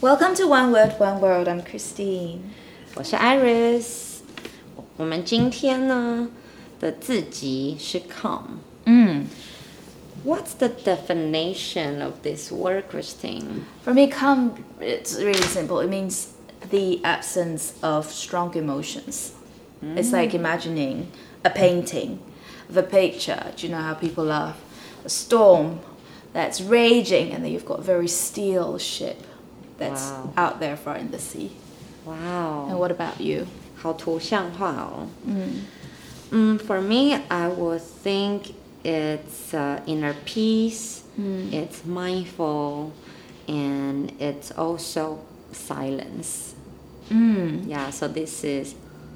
Welcome to One Word One World. I'm Christine. 我是 Iris。我们今天呢的字集是 calm。Mm. What's the definition of this word, Christine? For me, calm, it's really simple. It means the absence of strong emotions. It's like imagining a painting of a picture. Do you know how people love a storm that's raging, and then you've got a very still ship that's Wow. out there far in the sea. And Wow， what about you? 好图像化哦。嗯，For me, I would think it's uh, inner peace. It's mindful, and it's also silence. Mm. Yeah, so this is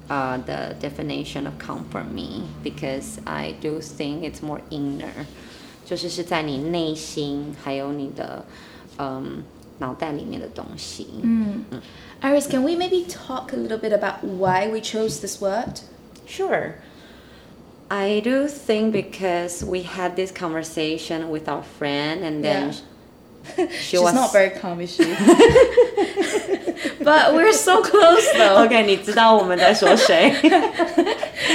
uh, the definition of calm for me because I do think it's more inner，就是是在你内心还有你的嗯 脑袋里面的东西。 Iris, can we maybe talk a little bit about why we chose this word? Sure. I do think because we had this conversation with our friend and then Yeah. she She's was not very calm, is she? but we're so close though. OK，你知道我们在说谁？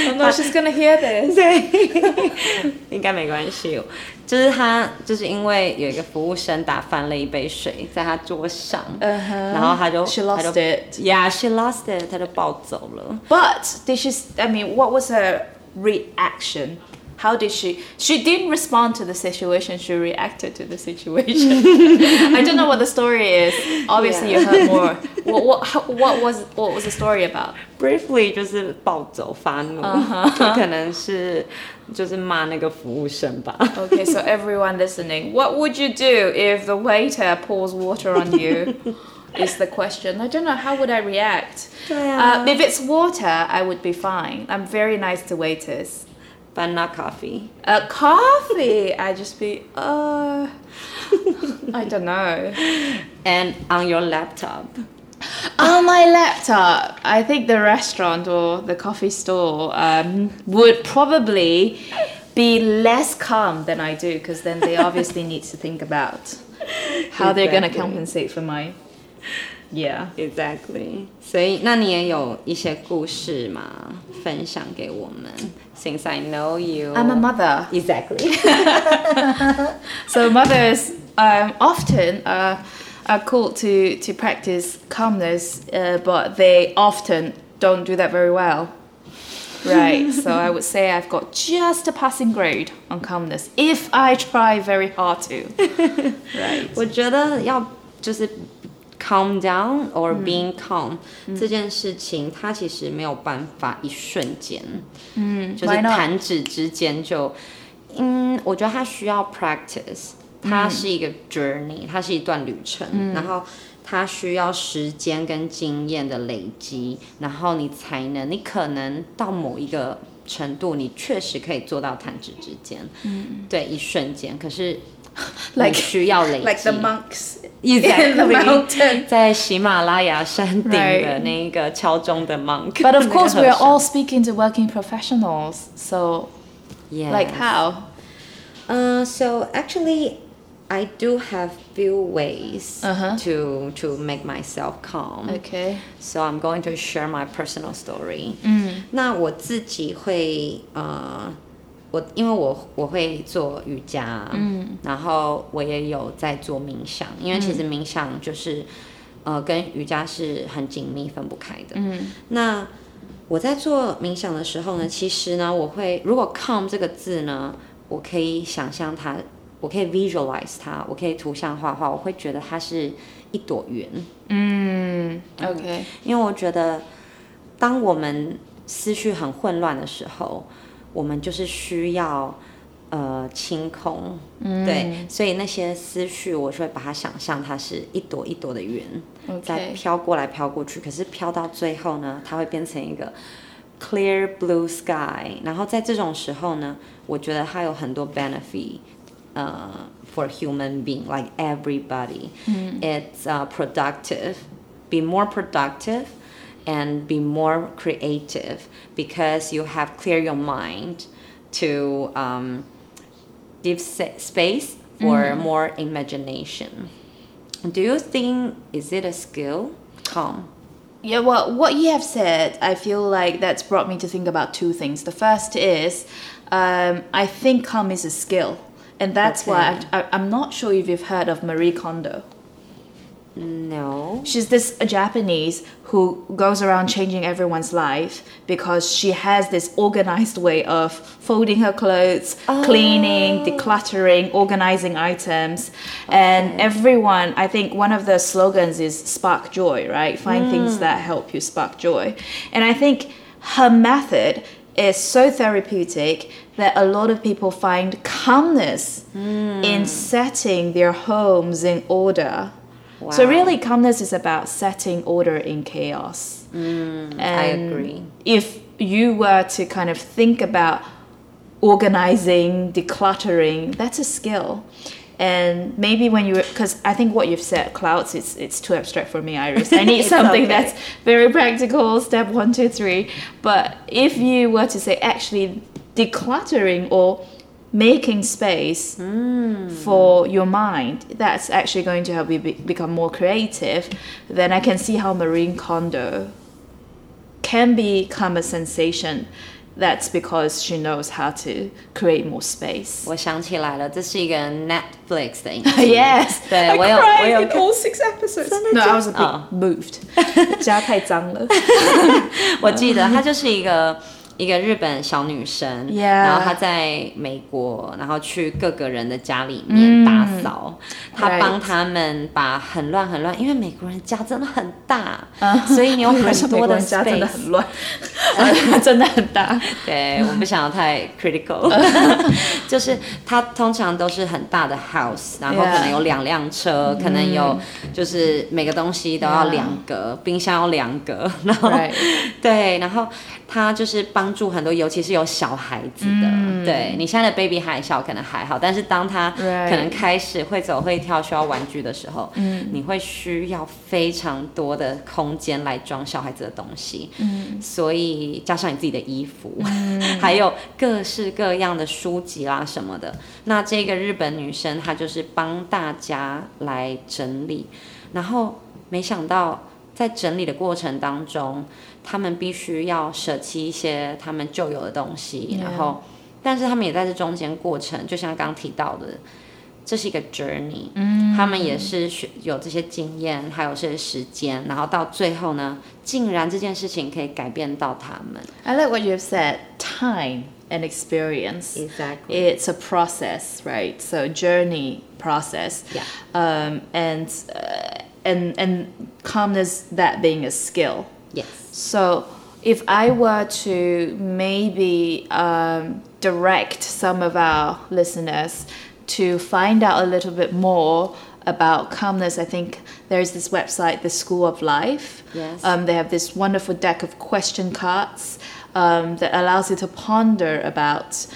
Oh no, she's gonna hear this. 对，应该没关系。就是他，就是因为有一个服务生打翻了一杯水在他桌上 Uh-huh. 然后他就 She 他 lost 就 it. Yeah, she lost it，他就暴走了。 But did she? I mean, what was her reaction? How did she? She didn't respond to the situation. She reacted to the situation. I don't know what the story is. Obviously, you heard more. What what how, what was what was the story about? Briefly 就是暴走发怒可能是就是骂那个服务生吧。 Okay, so everyone listening, what would you do if the waiter pours water on you? Is the question. I don't know. How would I react? 对啊 Uh, if it's water, I would be fine. I'm very nice to waiters. But not coffee. Uh, coffee, I just be, uh, I don't know. And on your laptop. On my laptop, I think the restaurant or the coffee store um, would probably be less calm than I do because then they obviously need to think about how they're going to Exactly. compensate for my. Yeah. Exactly. 所以那你也有一些故事嘛，分享给我们。Since I know you. I'm a mother. Exactly. So mothers um, often uh, are called to, to practice calmness, uh, but they often don't do that very well. Right. so I would say I've got just a passing grade on calmness if I try very hard to. right. 我觉得要就是 calm down or being calm、这件事情，它其实没有办法一瞬间，嗯，就是 Why not？弹指之间就，嗯，我觉得它需要 practice， 它是一个 journey，、它是一段旅程，然后。它需要时间跟经验的累积，然后你才能，你可能到某一个程度，你确实可以做到弹指之间，嗯，对，一瞬间。可是 Like- 你需要累积 Like the monks in the mountain. 在喜马拉雅山顶的那个敲钟的 monk。But of course, we're all speaking to working professionals. So, yeah, like how? Uh, so actually, I do have few ways Uh-huh. to to make myself calm. Okay. So I'm going to share my personal story. 嗯那我自己会呃，我因为我我会做瑜伽，嗯然后我也有在做冥想，因为其实冥想就是、呃跟瑜伽是很紧密分不开的。嗯那我在做冥想的时候呢，其实呢，我会如果 calm 这个字呢，我可以想象它，我可以 visualize 它，我可以图像画画，我会觉得它是一朵云，嗯 Okay. 因为我觉得当我们思绪很混乱的时候，我们就是需要。呃，清空，对，所以那些思绪，我就会把它想象它是一朵一朵的云，在.飘过来飘过去，可是飘到最后呢，它会变成一个 clear blue sky。然后在这种时候呢，我觉得它有很多 benefit，呃、for human being like everybody。It's uh, productive, be more productive. And be more creative because you have clear your mind to um, give space for more imagination. Do you think is it a skill? Calm. Yeah, well, what you have said, I feel like that's brought me to think about two things. The first is, um, I think calm is a skill, and that's why I, I, I'm not sure if you've heard of Marie Kondo. No. She's this Japanese who goes around changing everyone's life because she has this organized way of folding her clothes, cleaning, oh. decluttering, organizing items. And everyone, I think one of the slogans is spark joy, right? Find things hmm. that help you spark joy. And I think her method is so therapeutic that a lot of people find calmness hmm. in setting their homes in order. So really, calmness is about setting order in chaos. Hmm, I And agree. If you were to kind of think about organizing, decluttering, that's a skill. And maybe when you, because I think what you've said, clouds, it's it's too abstract for me, Iris. I need something okay. that's very practical. Step one, two, three. But if you were to say actually decluttering or making space Hmm. for your mind that's actually going to help you be, become more creative then i can see how Marie Kondo can become a sensation that's because she knows how to create more space 我想起来了，这是一个 Netflix 的影集。 yes 对 I 我有 cried 我有 in all six episodes no i was a bit 哦 moved 家太脏了我记得她就是一个 一个日本小女生然后她在美国，然后去各个人的家里面打扫，她帮他们把很乱很乱，因为美国人家真的很大，所以你有很多的家真的很。乱 真的很大。对，我不想要太 critical，就是他通常都是很大的 house，然后可能有两辆车，可能有就是每个东西都要两格，冰箱要两格，然后对，然后他就是帮助很多，尤其是有小孩子的，对你现在的 baby 还小，可能还好，但是当他可能开始会走会跳，需要玩具的时候，你会需要非常多的空间来装小孩子的东西，所以加上你自己的衣服，还有各式各样的书籍啦什么的。那这个日本女生她就是帮大家来整理，然后没想到在整理的过程当中，他们必须要舍弃一些他们旧有的东西 Yeah 然后但是他们也在这中间过程，就像刚刚提到的。这是一个 journey，嗯，他们也是学有这些经验，还有这些时间，然后到最后呢，竟然这件事情可以改变到他们。 i like what you've said time and experience Exactly. it's a process, right? So journey process. Yeah. Um, and uh, and and calmness that being a skill. Yes. So if I were to maybe um, direct some of our listeners to find out a little bit more about calmness, I think there's this website, the School of Life. Yes. Um, they have this wonderful deck of question cards um, that allows you to ponder about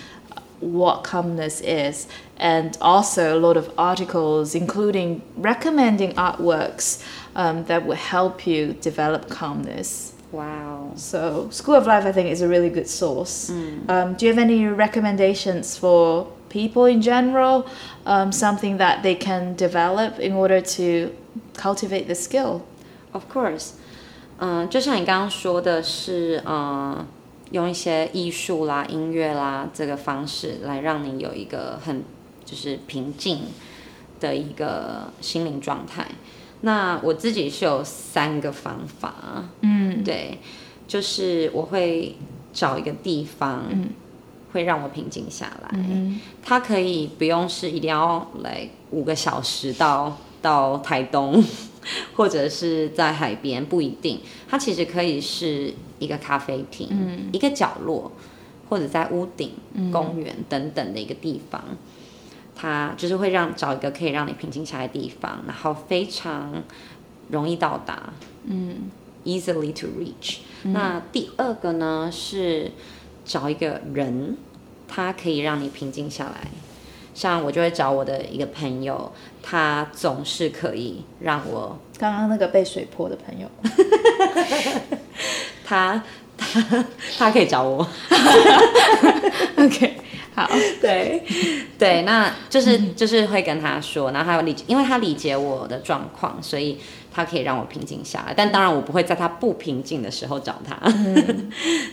what calmness is, and also a lot of articles, including recommending artworks um, that will help you develop calmness. Wow. So, School of Life, I think, is a really good source. Um, do you have any recommendations for people in general? Um, something that they can develop in order to cultivate the skill? Of course，嗯，就像你刚刚说的是，嗯， 用一些艺术啦、音乐啦这个方式来让你有一个很就是平静的一个心灵状态。那我自己是有三个方法，嗯，对，就是我会找一个地方，会让我平静下来。它可以不用是一定要来五个小时到到台东，或者是在海边，不一定。它其实可以是一个咖啡厅，一个角落，或者在屋顶、公园等等的一个地方。它就是会让找一个可以让你平静下来的地方，然后非常容易到达，嗯，easily to reach。那第二个呢是找一个人，他可以让你平静下来。像我就会找我的一个朋友，他总是可以让我刚刚那个被水泼的朋友。他他他可以找我。okay. 好，对，对，那就是就是会跟他说，然后还有理解，因为他理解我的状况，所以他可以让我平静下来。但当然，我不会在他不平静的时候找他。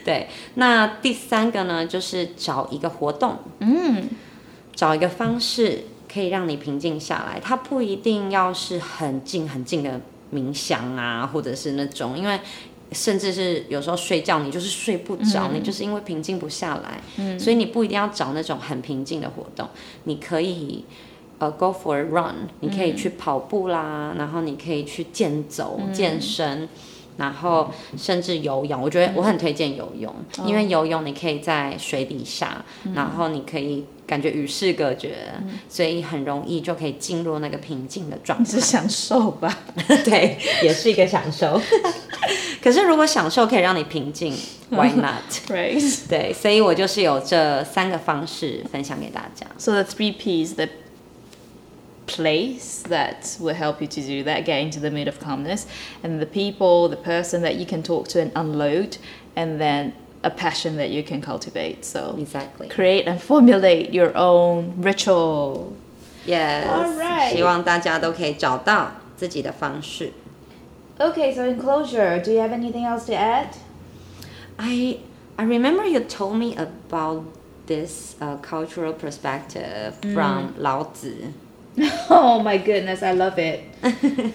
对，那第三个呢，就是找一个活动，嗯，找一个方式可以让你平静下来。它不一定要是很静很静的冥想啊，或者是那种，因为。甚至是有时候睡觉，你就是睡不着，你就是因为平静不下来，所以你不一定要找那种很平静的活动，你可以呃 go for a run，你可以去跑步啦，然后你可以去健走、健身。然后甚至游泳，我觉得我很推荐游泳，因为游泳你可以在水底下，然后你可以感觉与世隔绝，所以很容易就可以进入那个平静的状态。是享受吧？对，也是一个享受。可是如果享受可以让你平静，Why not？Right？对，所以我就是有这三个方式分享给大家。So the three P's that place that will help you to do that, get into the mood of calmness, and the people, the person that you can talk to and unload, and then a passion that you can cultivate. So exactly create and formulate your own ritual. Yes. All right. 希望大家都可以找到自己的方式。Okay, so in closure, do you have anything else to add? I I remember you told me about this uh, cultural perspective mm. from Lao Tzu. oh my goodness, I love it.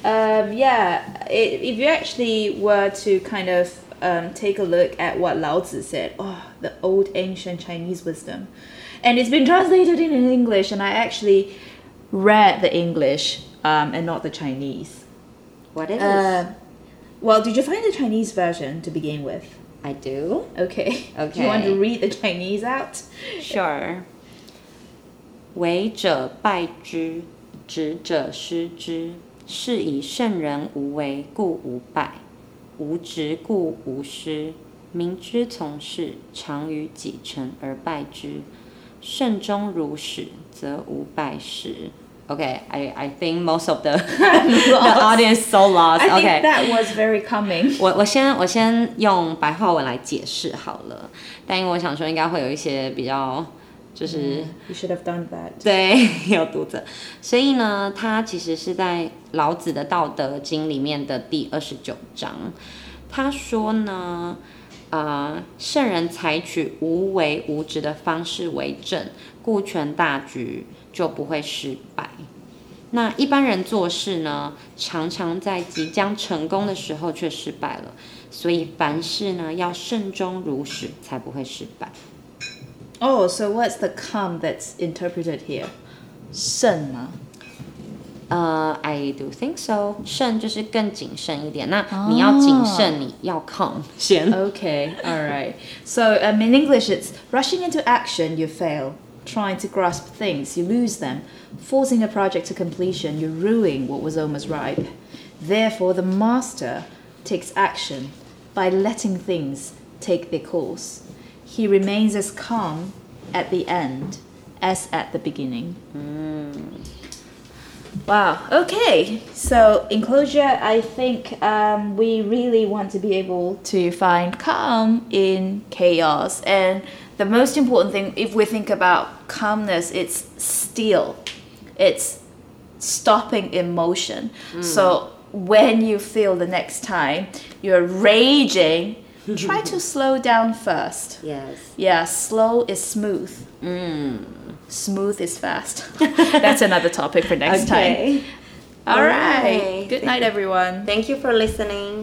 um, yeah, it, if you actually were to kind of um, take a look at what Lao Tzu said, oh, the old ancient Chinese wisdom, and it's been translated in English, and I actually read the English um, and not the Chinese. What is? Uh, well, did you find the Chinese version to begin with? I do. Okay. Okay. Do you want to read the Chinese out? Sure. 为者败之， 执者失之。是以圣人无为，故无败；无执，故无失。民之从事，常于己成而败之。慎终如始，则无败事。Okay, I I think most of the the audience so lost. I think that was very coming. 我我先我先用白话文来解释好了，但因为我想说应该会有一些比较。就是 You should have done that。对，有读者，所以呢，他其实是在老子的《道德经》里面的第二十九章。他说呢，呃，圣人采取无为无执的方式为政，顾全大局，就不会失败。那一般人做事呢，常常在即将成功的时候却失败了。所以凡事呢，要慎终如始，才不会失败。Oh, so what's the calm that's interpreted here? 慎吗？呃、uh,，I do think so. 慎就是更谨慎一点。那你要谨慎，你要 calm 先。Okay, all right. So um, in English, it's rushing into action, you fail. Trying to grasp things, you lose them. Forcing a project to completion, you ruin what was almost ripe. Therefore, the master takes action by letting things take their course he remains as calm at the end as at the beginning. Mm. Wow. Okay. So in closure, I think um, we really want to be able to find calm in chaos. And the most important thing, if we think about calmness, it's still. It's stopping emotion. Mm. So when you feel the next time you're raging try to slow down first. Yes. Yeah, slow is smooth. Mm. Smooth is fast. That's another topic for next okay. time. All, All right. right. Good night, everyone. Thank you for listening.